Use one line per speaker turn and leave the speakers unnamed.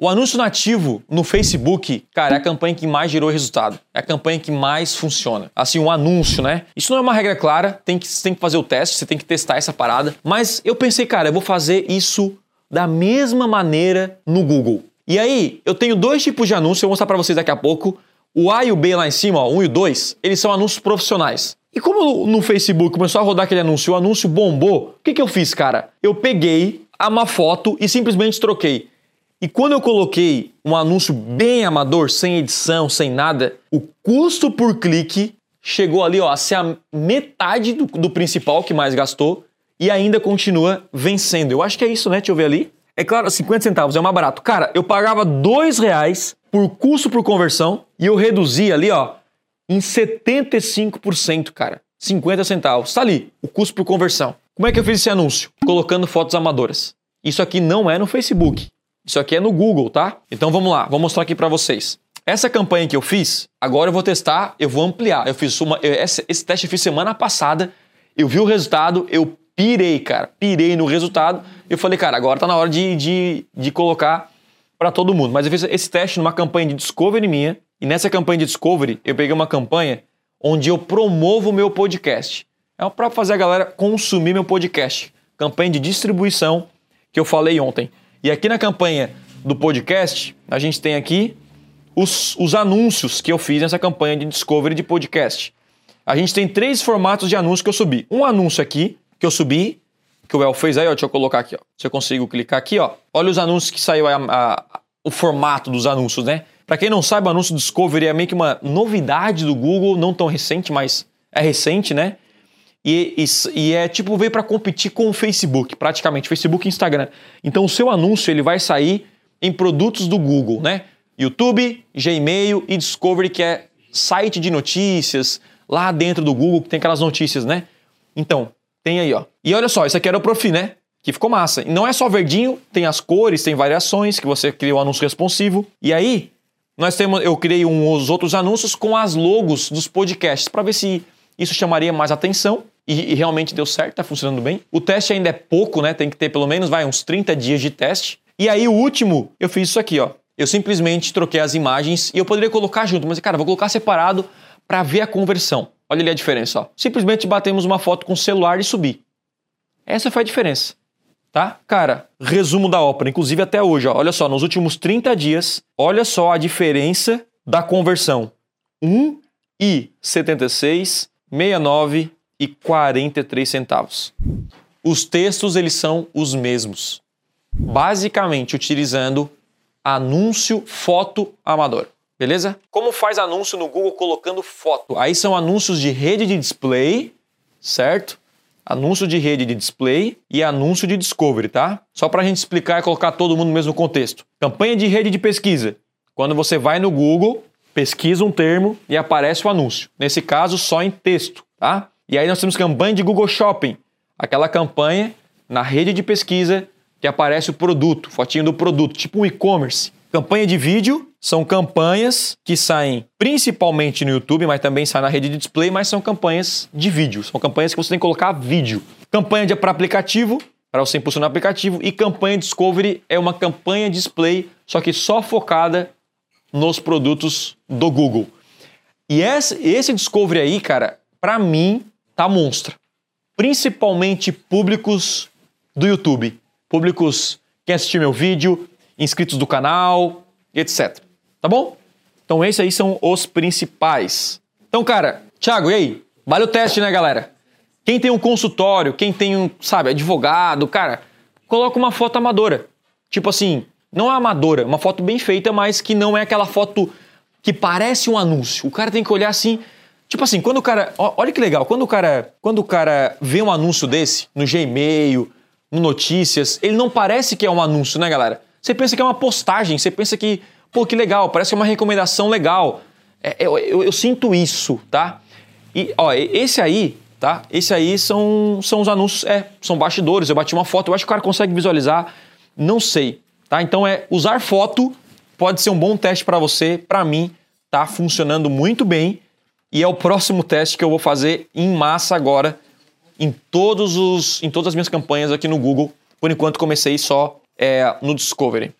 O anúncio nativo no Facebook, cara, é a campanha que mais gerou resultado. É a campanha que mais funciona. Assim, um anúncio, né? Isso não é uma regra clara, tem que, você tem que fazer o teste, você tem que testar essa parada. Mas eu pensei, cara, eu vou fazer isso da mesma maneira no Google. E aí, eu tenho dois tipos de anúncios, eu vou mostrar para vocês daqui a pouco. O A e o B lá em cima, ó, 1 e o 2, eles são anúncios profissionais. E como no Facebook começou a rodar aquele anúncio, o anúncio bombou, o que, que eu fiz, cara? Eu peguei uma foto e simplesmente troquei. E quando eu coloquei um anúncio bem amador, sem edição, sem nada, o custo por clique chegou ali ó, a ser a metade do, do principal que mais gastou e ainda continua vencendo. Eu acho que é isso, né? Deixa eu ver ali. É claro, 50 centavos é mais barato. Cara, eu pagava dois reais por custo por conversão e eu reduzi ali, ó, em 75%, cara. 50 centavos. Tá ali, o custo por conversão. Como é que eu fiz esse anúncio? Colocando fotos amadoras. Isso aqui não é no Facebook. Isso aqui é no Google, tá? Então vamos lá, vou mostrar aqui para vocês. Essa campanha que eu fiz, agora eu vou testar, eu vou ampliar. Eu fiz uma, eu, esse, esse teste eu fiz semana passada, eu vi o resultado, eu pirei, cara, pirei no resultado. Eu falei, cara, agora tá na hora de, de, de colocar para todo mundo. Mas eu fiz esse teste numa campanha de discovery minha, e nessa campanha de discovery eu peguei uma campanha onde eu promovo o meu podcast. É para fazer a galera consumir meu podcast. Campanha de distribuição que eu falei ontem. E aqui na campanha do podcast, a gente tem aqui os, os anúncios que eu fiz nessa campanha de discovery de podcast. A gente tem três formatos de anúncio que eu subi. Um anúncio aqui, que eu subi, que o El fez aí, ó, deixa eu colocar aqui, ó. Se eu consigo clicar aqui, ó. Olha os anúncios que saiu, a, a, o formato dos anúncios, né? Para quem não sabe, o anúncio Discovery é meio que uma novidade do Google, não tão recente, mas é recente, né? E, e, e é tipo, veio para competir com o Facebook, praticamente, Facebook e Instagram. Então o seu anúncio ele vai sair em produtos do Google, né? YouTube, Gmail e Discovery, que é site de notícias, lá dentro do Google, que tem aquelas notícias, né? Então, tem aí, ó. E olha só, isso aqui era o Profi, né? Que ficou massa. E não é só verdinho, tem as cores, tem variações, que você cria o um anúncio responsivo. E aí, nós temos, eu criei uns outros anúncios com as logos dos podcasts, para ver se isso chamaria mais atenção e, e, realmente deu certo, tá funcionando bem. O teste ainda é pouco, né? Tem que ter pelo menos vai, uns 30 dias de teste. E aí o último, eu fiz isso aqui, ó. Eu simplesmente troquei as imagens e eu poderia colocar junto, mas cara, vou colocar separado para ver a conversão. Olha ali a diferença, ó. Simplesmente batemos uma foto com o celular e subi. Essa foi a diferença, tá? Cara, resumo da ópera, inclusive até hoje, ó. Olha só, nos últimos 30 dias, olha só a diferença da conversão. 1 e 76 69 e 43 centavos. Os textos eles são os mesmos, basicamente utilizando anúncio foto amador. Beleza? Como faz anúncio no Google colocando foto? Aí são anúncios de rede de display, certo? Anúncio de rede de display e anúncio de discovery, tá? Só para a gente explicar e colocar todo mundo no mesmo contexto. Campanha de rede de pesquisa. Quando você vai no Google, pesquisa um termo e aparece o anúncio. Nesse caso, só em texto, tá? E aí nós temos campanha de Google Shopping, aquela campanha na rede de pesquisa que aparece o produto, fotinho do produto, tipo um e-commerce. Campanha de vídeo são campanhas que saem principalmente no YouTube, mas também saem na rede de display, mas são campanhas de vídeo. São campanhas que você tem que colocar vídeo. Campanha para aplicativo, para você impulsionar aplicativo. E campanha Discovery é uma campanha display, só que só focada nos produtos do Google. E esse, esse Discovery aí, cara, para mim, tá monstro. Principalmente públicos do YouTube. Públicos que assistem meu vídeo, inscritos do canal, etc. Tá bom? Então esses aí são os principais. Então, cara, Thiago, e aí? Vale o teste, né, galera? Quem tem um consultório, quem tem um, sabe, advogado, cara, coloca uma foto amadora. Tipo assim, não é amadora, uma foto bem feita, mas que não é aquela foto que parece um anúncio. O cara tem que olhar assim. Tipo assim, quando o cara. Olha que legal, quando o cara, quando o cara vê um anúncio desse no Gmail, no Notícias, ele não parece que é um anúncio, né, galera? Você pensa que é uma postagem, você pensa que, pô, que legal, parece que é uma recomendação legal. É, eu, eu, eu, sinto isso, tá? E, ó, esse aí, tá? Esse aí são, são os anúncios, é, são bastidores. Eu bati uma foto, eu acho que o cara consegue visualizar, não sei. Tá? Então é usar foto pode ser um bom teste para você. Para mim, tá funcionando muito bem e é o próximo teste que eu vou fazer em massa agora em todos os em todas as minhas campanhas aqui no Google. Por enquanto comecei só é, no Discovery.